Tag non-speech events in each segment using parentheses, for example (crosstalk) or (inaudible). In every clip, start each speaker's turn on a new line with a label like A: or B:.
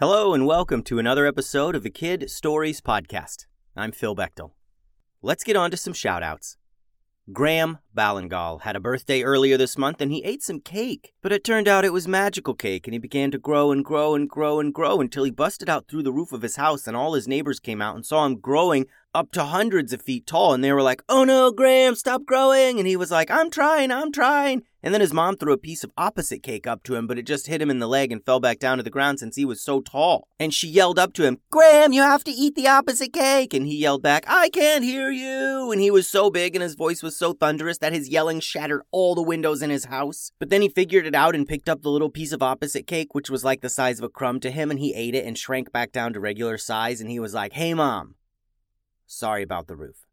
A: Hello, and welcome to another episode of the Kid Stories Podcast. I'm Phil Bechtel. Let's get on to some shoutouts. Graham Ballingal had a birthday earlier this month and he ate some cake, but it turned out it was magical cake and he began to grow and grow and grow and grow until he busted out through the roof of his house and all his neighbors came out and saw him growing up to hundreds of feet tall and they were like, Oh no, Graham, stop growing. And he was like, I'm trying, I'm trying. And then his mom threw a piece of opposite cake up to him, but it just hit him in the leg and fell back down to the ground since he was so tall. And she yelled up to him, Graham, you have to eat the opposite cake. And he yelled back, I can't hear you. And he was so big and his voice was so thunderous that his yelling shattered all the windows in his house. But then he figured it out and picked up the little piece of opposite cake, which was like the size of a crumb to him, and he ate it and shrank back down to regular size. And he was like, Hey, mom, sorry about the roof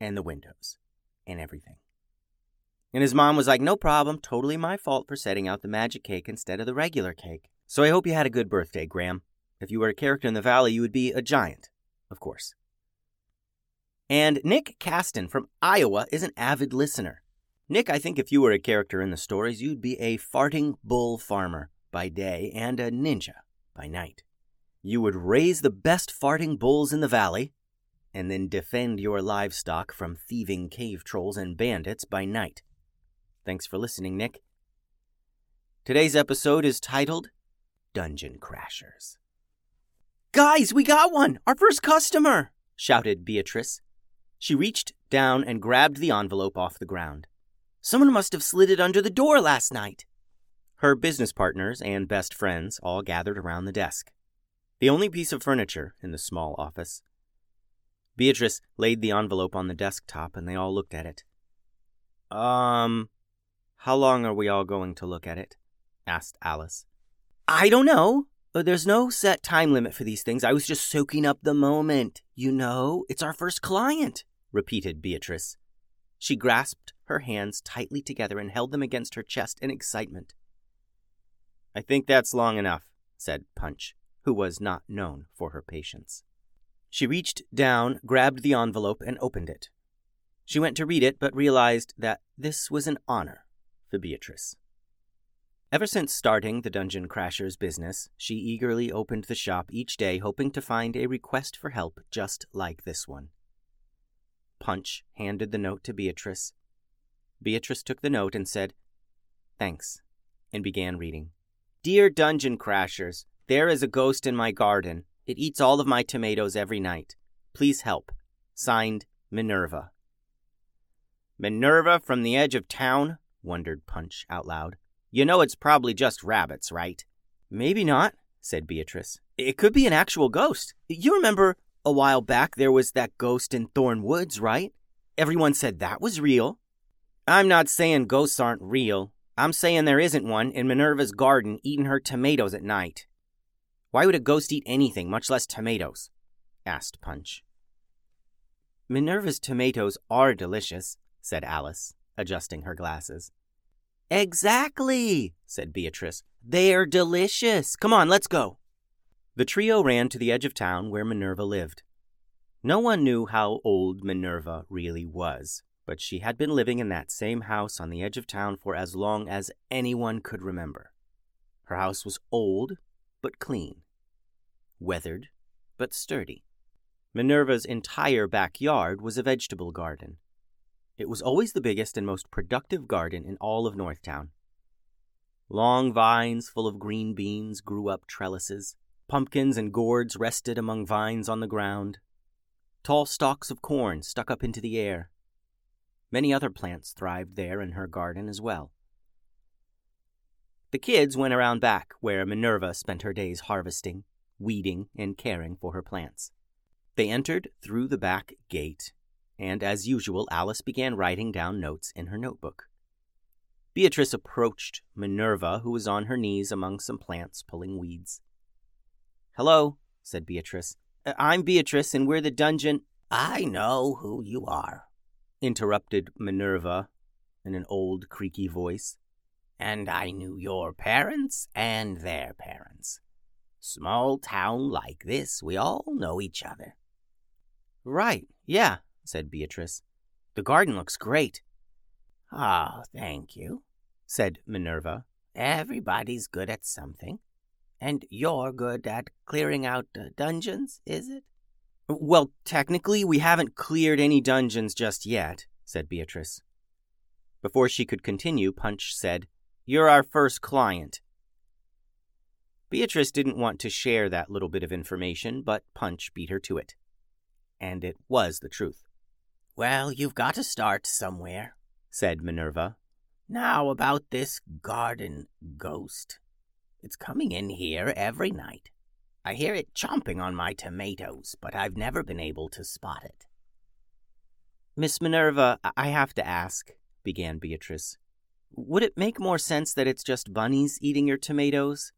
A: and the windows and everything. And his mom was like, No problem, totally my fault for setting out the magic cake instead of the regular cake. So I hope you had a good birthday, Graham. If you were a character in the valley, you would be a giant, of course. And Nick Caston from Iowa is an avid listener. Nick, I think if you were a character in the stories, you'd be a farting bull farmer by day and a ninja by night. You would raise the best farting bulls in the valley, and then defend your livestock from thieving cave trolls and bandits by night. Thanks for listening, Nick. Today's episode is titled Dungeon Crashers. Guys, we got one! Our first customer! shouted Beatrice. She reached down and grabbed the envelope off the ground. Someone must have slid it under the door last night. Her business partners and best friends all gathered around the desk. The only piece of furniture in the small office. Beatrice laid the envelope on the desktop and they all looked at it. Um, how long are we all going to look at it? asked Alice. I don't know. There's no set time limit for these things. I was just soaking up the moment. You know, it's our first client, repeated Beatrice. She grasped her hands tightly together and held them against her chest in excitement. I think that's long enough, said Punch, who was not known for her patience. She reached down, grabbed the envelope, and opened it. She went to read it, but realized that this was an honor for Beatrice. Ever since starting the Dungeon Crashers business, she eagerly opened the shop each day, hoping to find a request for help just like this one. Punch handed the note to Beatrice. Beatrice took the note and said, Thanks, and began reading. Dear Dungeon Crashers, there is a ghost in my garden. It eats all of my tomatoes every night. Please help. Signed, Minerva. Minerva from the edge of town? wondered Punch out loud. You know it's probably just rabbits, right? Maybe not, said Beatrice. It could be an actual ghost. You remember a while back there was that ghost in Thorn Woods, right? Everyone said that was real. I'm not saying ghosts aren't real. I'm saying there isn't one in Minerva's garden eating her tomatoes at night. Why would a ghost eat anything, much less tomatoes? asked Punch. Minerva's tomatoes are delicious, said Alice, adjusting her glasses. Exactly, said Beatrice. They're delicious. Come on, let's go. The trio ran to the edge of town where Minerva lived. No one knew how old Minerva really was, but she had been living in that same house on the edge of town for as long as anyone could remember. Her house was old, but clean, weathered, but sturdy. Minerva's entire backyard was a vegetable garden. It was always the biggest and most productive garden in all of Northtown. Long vines full of green beans grew up trellises. Pumpkins and gourds rested among vines on the ground. Tall stalks of corn stuck up into the air. Many other plants thrived there in her garden as well. The kids went around back where Minerva spent her days harvesting, weeding, and caring for her plants. They entered through the back gate, and as usual, Alice began writing down notes in her notebook. Beatrice approached Minerva, who was on her knees among some plants, pulling weeds. Hello, said Beatrice. Uh, I'm Beatrice, and we're the dungeon.
B: I know who you are,
A: interrupted Minerva in an old, creaky voice.
B: And I knew your parents and their parents. Small town like this, we all know each other.
A: Right, yeah, said Beatrice. The garden looks great.
B: Oh, thank you, said Minerva. Everybody's good at something. And you're good at clearing out dungeons, is it?
A: Well, technically, we haven't cleared any dungeons just yet, said Beatrice. Before she could continue, Punch said, You're our first client. Beatrice didn't want to share that little bit of information, but Punch beat her to it. And it was the truth.
B: Well, you've got to start somewhere,
A: said Minerva.
B: Now, about this garden ghost. It's coming in here every night. I hear it chomping on my tomatoes, but I've never been able to spot it.
A: Miss Minerva, I have to ask, began Beatrice. Would it make more sense that it's just bunnies eating your tomatoes?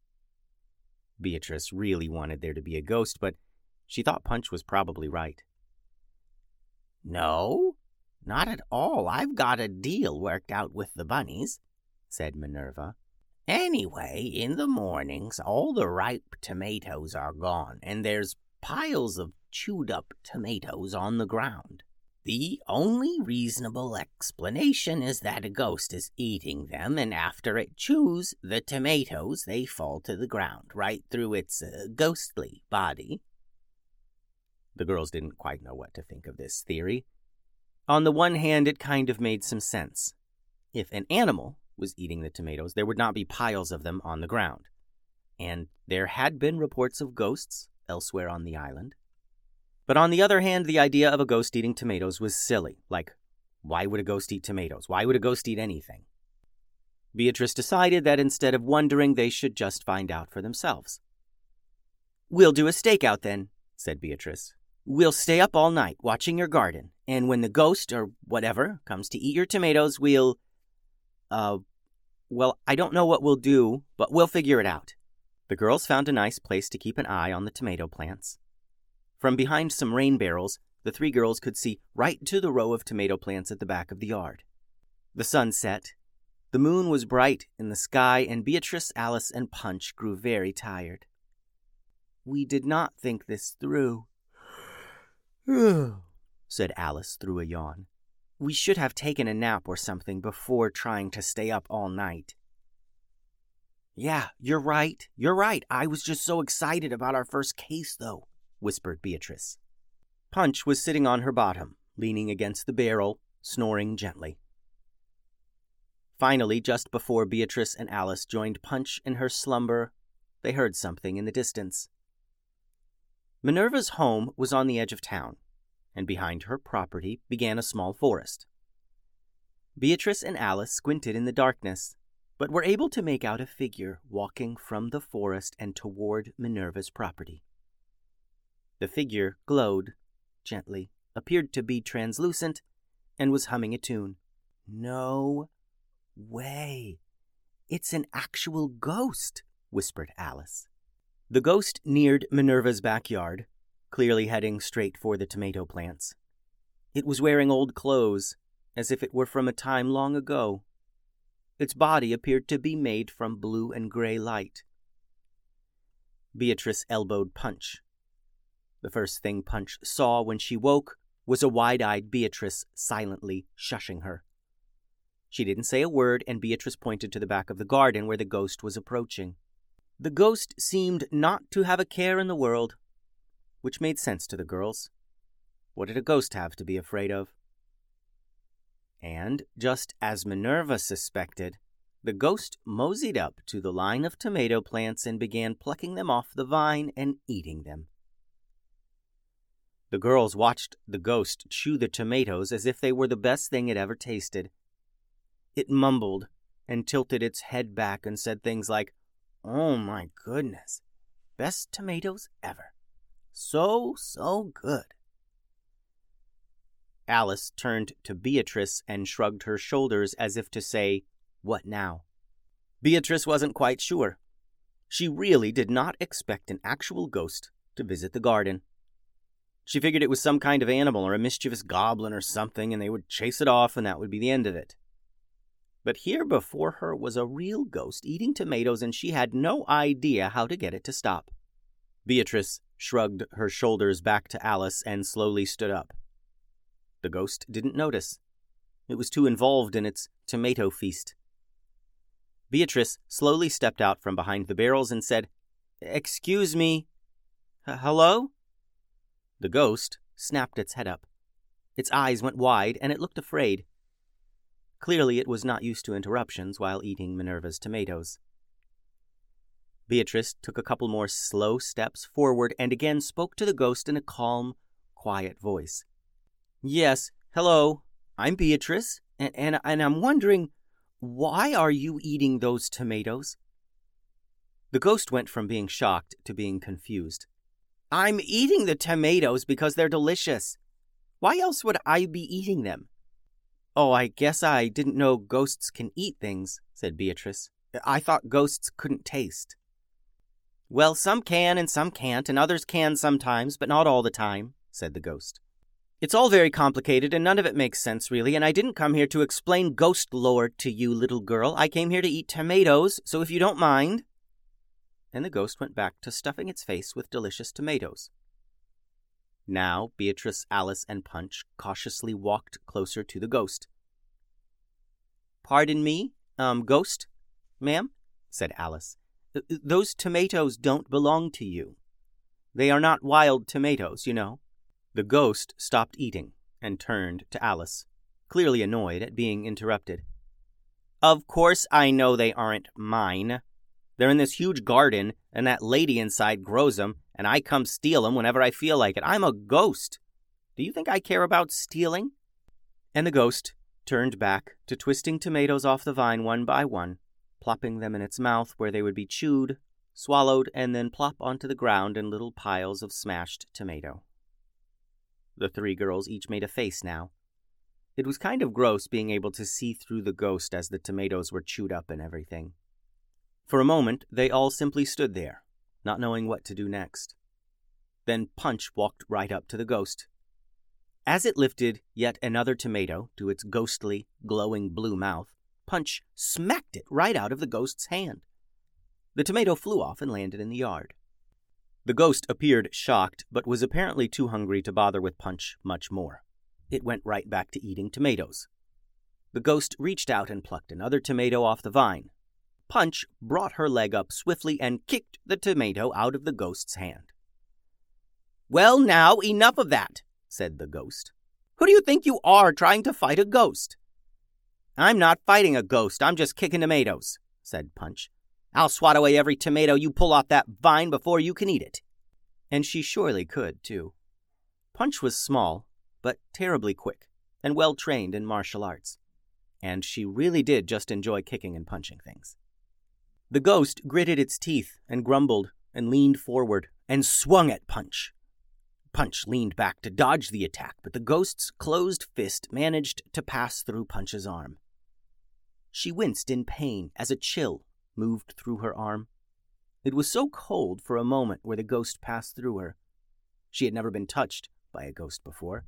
A: Beatrice really wanted there to be a ghost, but she thought Punch was probably right.
B: No, not at all. I've got a deal worked out with the bunnies, said Minerva. Anyway, in the mornings, all the ripe tomatoes are gone, and there's piles of chewed up tomatoes on the ground. The only reasonable explanation is that a ghost is eating them, and after it chews the tomatoes, they fall to the ground, right through its uh, ghostly body.
A: The girls didn't quite know what to think of this theory. On the one hand, it kind of made some sense. If an animal was eating the tomatoes, there would not be piles of them on the ground. And there had been reports of ghosts elsewhere on the island. But on the other hand, the idea of a ghost eating tomatoes was silly. Like, why would a ghost eat tomatoes? Why would a ghost eat anything? Beatrice decided that instead of wondering, they should just find out for themselves. We'll do a stakeout then, said Beatrice. We'll stay up all night watching your garden, and when the ghost or whatever comes to eat your tomatoes, we'll. Uh, well, I don't know what we'll do, but we'll figure it out. The girls found a nice place to keep an eye on the tomato plants. From behind some rain barrels, the three girls could see right to the row of tomato plants at the back of the yard. The sun set. The moon was bright in the sky, and Beatrice, Alice, and Punch grew very tired. We did not think this through, (sighs) said Alice through a yawn. We should have taken a nap or something before trying to stay up all night. Yeah, you're right. You're right. I was just so excited about our first case, though, whispered Beatrice. Punch was sitting on her bottom, leaning against the barrel, snoring gently. Finally, just before Beatrice and Alice joined Punch in her slumber, they heard something in the distance. Minerva's home was on the edge of town, and behind her property began a small forest. Beatrice and Alice squinted in the darkness, but were able to make out a figure walking from the forest and toward Minerva's property. The figure glowed gently, appeared to be translucent, and was humming a tune. No way. It's an actual ghost, whispered Alice. The ghost neared Minerva's backyard, clearly heading straight for the tomato plants. It was wearing old clothes, as if it were from a time long ago. Its body appeared to be made from blue and gray light. Beatrice elbowed Punch, the first thing Punch saw when she woke was a wide eyed Beatrice silently shushing her. She didn't say a word, and Beatrice pointed to the back of the garden where the ghost was approaching. The ghost seemed not to have a care in the world, which made sense to the girls. What did a ghost have to be afraid of? And, just as Minerva suspected, the ghost moseyed up to the line of tomato plants and began plucking them off the vine and eating them. The girls watched the ghost chew the tomatoes as if they were the best thing it ever tasted. It mumbled and tilted its head back and said things like, Oh my goodness, best tomatoes ever. So, so good. Alice turned to Beatrice and shrugged her shoulders as if to say, What now? Beatrice wasn't quite sure. She really did not expect an actual ghost to visit the garden. She figured it was some kind of animal or a mischievous goblin or something, and they would chase it off, and that would be the end of it. But here before her was a real ghost eating tomatoes, and she had no idea how to get it to stop. Beatrice shrugged her shoulders back to Alice and slowly stood up. The ghost didn't notice. It was too involved in its tomato feast. Beatrice slowly stepped out from behind the barrels and said, Excuse me. H- hello? The ghost snapped its head up. Its eyes went wide, and it looked afraid. Clearly, it was not used to interruptions while eating Minerva's tomatoes. Beatrice took a couple more slow steps forward and again spoke to the ghost in a calm, quiet voice. Yes, hello. I'm Beatrice, and, and, and I'm wondering why are you eating those tomatoes? The ghost went from being shocked to being confused. I'm eating the tomatoes because they're delicious. Why else would I be eating them? Oh, I guess I didn't know ghosts can eat things, said Beatrice. I thought ghosts couldn't taste. Well, some can and some can't, and others can sometimes, but not all the time, said the ghost. It's all very complicated, and none of it makes sense, really, and I didn't come here to explain ghost lore to you, little girl. I came here to eat tomatoes, so if you don't mind. And the ghost went back to stuffing its face with delicious tomatoes. Now Beatrice, Alice, and Punch cautiously walked closer to the ghost. Pardon me, um, ghost, ma'am, said Alice. Uh, uh, those tomatoes don't belong to you. They are not wild tomatoes, you know. The ghost stopped eating and turned to Alice, clearly annoyed at being interrupted. Of course I know they aren't mine. They're in this huge garden, and that lady inside grows 'em, and I come steal 'em whenever I feel like it. I'm a ghost. Do you think I care about stealing? And the ghost turned back to twisting tomatoes off the vine one by one, plopping them in its mouth where they would be chewed, swallowed, and then plop onto the ground in little piles of smashed tomato. The three girls each made a face now. It was kind of gross being able to see through the ghost as the tomatoes were chewed up and everything. For a moment, they all simply stood there, not knowing what to do next. Then Punch walked right up to the ghost. As it lifted yet another tomato to its ghostly, glowing blue mouth, Punch smacked it right out of the ghost's hand. The tomato flew off and landed in the yard. The ghost appeared shocked, but was apparently too hungry to bother with Punch much more. It went right back to eating tomatoes. The ghost reached out and plucked another tomato off the vine. Punch brought her leg up swiftly and kicked the tomato out of the ghost's hand. Well, now, enough of that, said the ghost. Who do you think you are trying to fight a ghost? I'm not fighting a ghost, I'm just kicking tomatoes, said Punch. I'll swat away every tomato you pull off that vine before you can eat it. And she surely could, too. Punch was small, but terribly quick, and well trained in martial arts. And she really did just enjoy kicking and punching things. The ghost gritted its teeth and grumbled and leaned forward and swung at Punch. Punch leaned back to dodge the attack, but the ghost's closed fist managed to pass through Punch's arm. She winced in pain as a chill moved through her arm. It was so cold for a moment where the ghost passed through her. She had never been touched by a ghost before.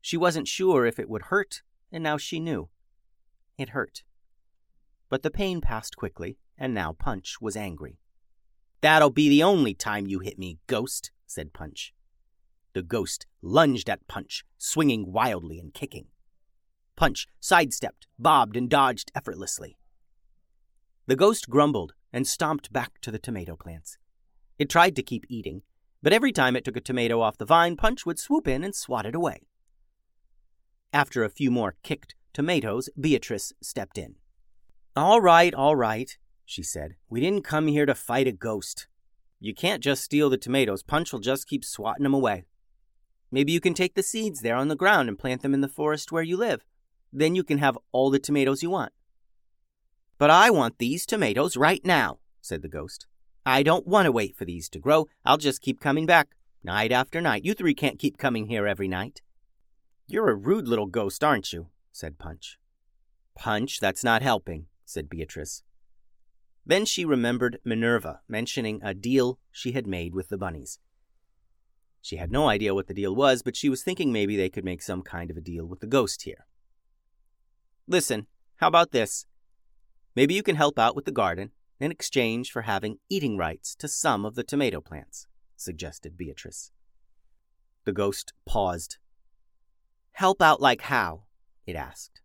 A: She wasn't sure if it would hurt, and now she knew. It hurt. But the pain passed quickly, and now Punch was angry. That'll be the only time you hit me, ghost, said Punch. The ghost lunged at Punch, swinging wildly and kicking. Punch sidestepped, bobbed, and dodged effortlessly. The ghost grumbled and stomped back to the tomato plants. It tried to keep eating, but every time it took a tomato off the vine, Punch would swoop in and swat it away. After a few more kicked tomatoes, Beatrice stepped in. All right, all right, she said. We didn't come here to fight a ghost. You can't just steal the tomatoes. Punch will just keep swatting them away. Maybe you can take the seeds there on the ground and plant them in the forest where you live. Then you can have all the tomatoes you want. But I want these tomatoes right now, said the ghost. I don't want to wait for these to grow. I'll just keep coming back, night after night. You three can't keep coming here every night. You're a rude little ghost, aren't you? said Punch. Punch, that's not helping, said Beatrice. Then she remembered Minerva mentioning a deal she had made with the bunnies. She had no idea what the deal was, but she was thinking maybe they could make some kind of a deal with the ghost here. Listen, how about this? Maybe you can help out with the garden in exchange for having eating rights to some of the tomato plants, suggested Beatrice. The ghost paused. Help out like how? it asked.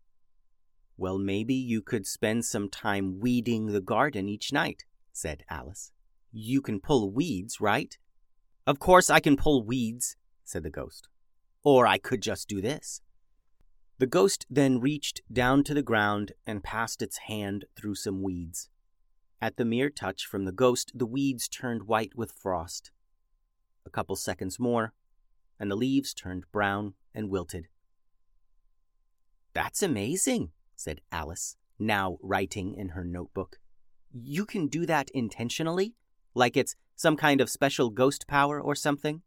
A: Well, maybe you could spend some time weeding the garden each night, said Alice. You can pull weeds, right? Of course I can pull weeds, said the ghost. Or I could just do this. The ghost then reached down to the ground and passed its hand through some weeds. At the mere touch from the ghost, the weeds turned white with frost. A couple seconds more, and the leaves turned brown and wilted. That's amazing, said Alice, now writing in her notebook. You can do that intentionally? Like it's some kind of special ghost power or something?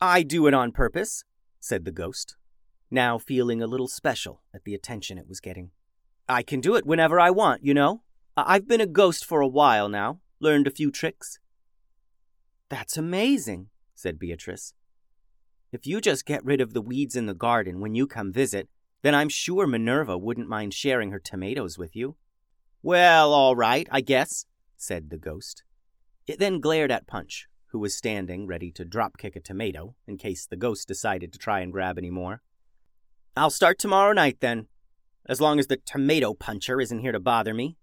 A: I do it on purpose, said the ghost, now feeling a little special at the attention it was getting. I can do it whenever I want, you know. I've been a ghost for a while now, learned a few tricks. That's amazing, said Beatrice. If you just get rid of the weeds in the garden when you come visit, then I'm sure Minerva wouldn't mind sharing her tomatoes with you. Well, all right, I guess, said the ghost. It then glared at Punch, who was standing ready to drop kick a tomato in case the ghost decided to try and grab any more. I'll start tomorrow night then, as long as the tomato puncher isn't here to bother me.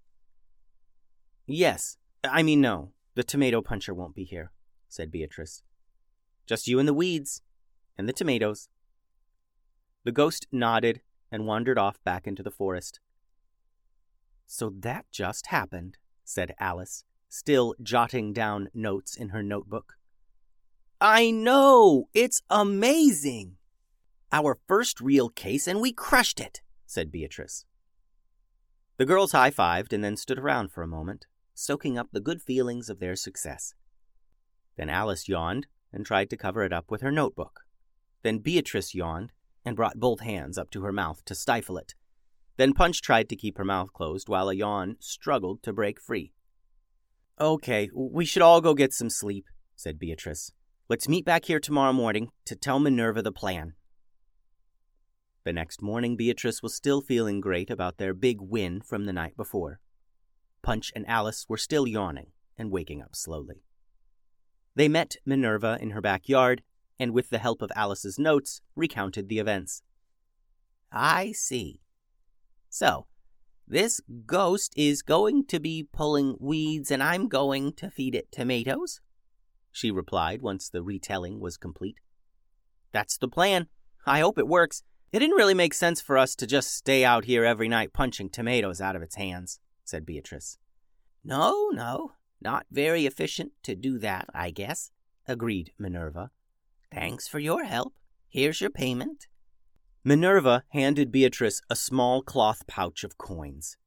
A: Yes, I mean, no, the tomato puncher won't be here, said Beatrice. Just you and the weeds, and the tomatoes. The ghost nodded and wandered off back into the forest. So that just happened, said Alice, still jotting down notes in her notebook. I know! It's amazing! Our first real case, and we crushed it, said Beatrice. The girls high fived and then stood around for a moment, soaking up the good feelings of their success. Then Alice yawned and tried to cover it up with her notebook. Then Beatrice yawned and brought both hands up to her mouth to stifle it. Then Punch tried to keep her mouth closed while a yawn struggled to break free. Okay, we should all go get some sleep, said Beatrice. Let's meet back here tomorrow morning to tell Minerva the plan. The next morning, Beatrice was still feeling great about their big win from the night before. Punch and Alice were still yawning and waking up slowly. They met Minerva in her backyard and, with the help of Alice's notes, recounted the events. I see. So, this ghost is going to be pulling weeds and I'm going to feed it tomatoes? She replied once the retelling was complete. That's the plan. I hope it works. It didn't really make sense for us to just stay out here every night punching tomatoes out of its hands, said Beatrice. No, no, not very efficient to do that, I guess, agreed Minerva. Thanks for your help. Here's your payment. Minerva handed Beatrice a small cloth pouch of coins.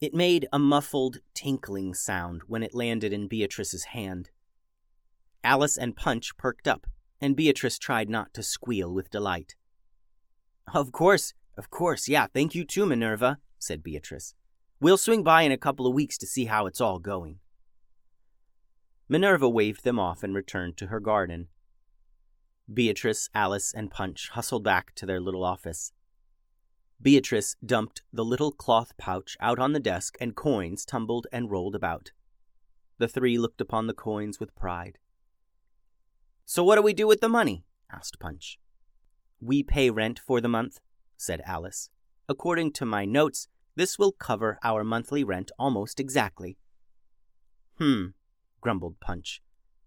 A: It made a muffled, tinkling sound when it landed in Beatrice's hand. Alice and Punch perked up, and Beatrice tried not to squeal with delight. Of course, of course, yeah, thank you too, Minerva, said Beatrice. We'll swing by in a couple of weeks to see how it's all going. Minerva waved them off and returned to her garden. Beatrice, Alice, and Punch hustled back to their little office. Beatrice dumped the little cloth pouch out on the desk, and coins tumbled and rolled about. The three looked upon the coins with pride. So, what do we do with the money? asked Punch. We pay rent for the month, said Alice. According to my notes, this will cover our monthly rent almost exactly. Hmm, grumbled Punch.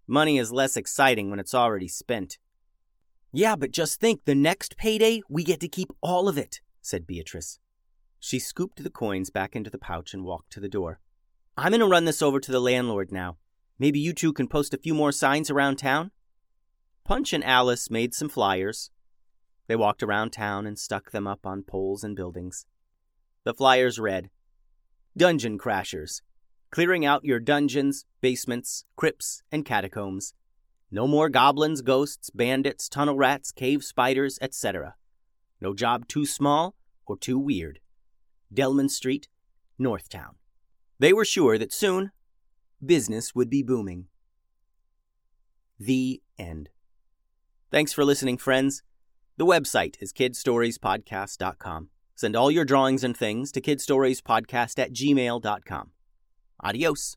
A: Money is less exciting when it's already spent. Yeah, but just think the next payday, we get to keep all of it, said Beatrice. She scooped the coins back into the pouch and walked to the door. I'm going to run this over to the landlord now. Maybe you two can post a few more signs around town? Punch and Alice made some flyers. They walked around town and stuck them up on poles and buildings. The flyers read Dungeon Crashers, clearing out your dungeons, basements, crypts, and catacombs. No more goblins, ghosts, bandits, tunnel rats, cave spiders, etc. No job too small or too weird. Delman Street, Northtown. They were sure that soon business would be booming. The end. Thanks for listening, friends. The website is kidstoriespodcast.com. Send all your drawings and things to kidstoriespodcast at gmail.com. Adios.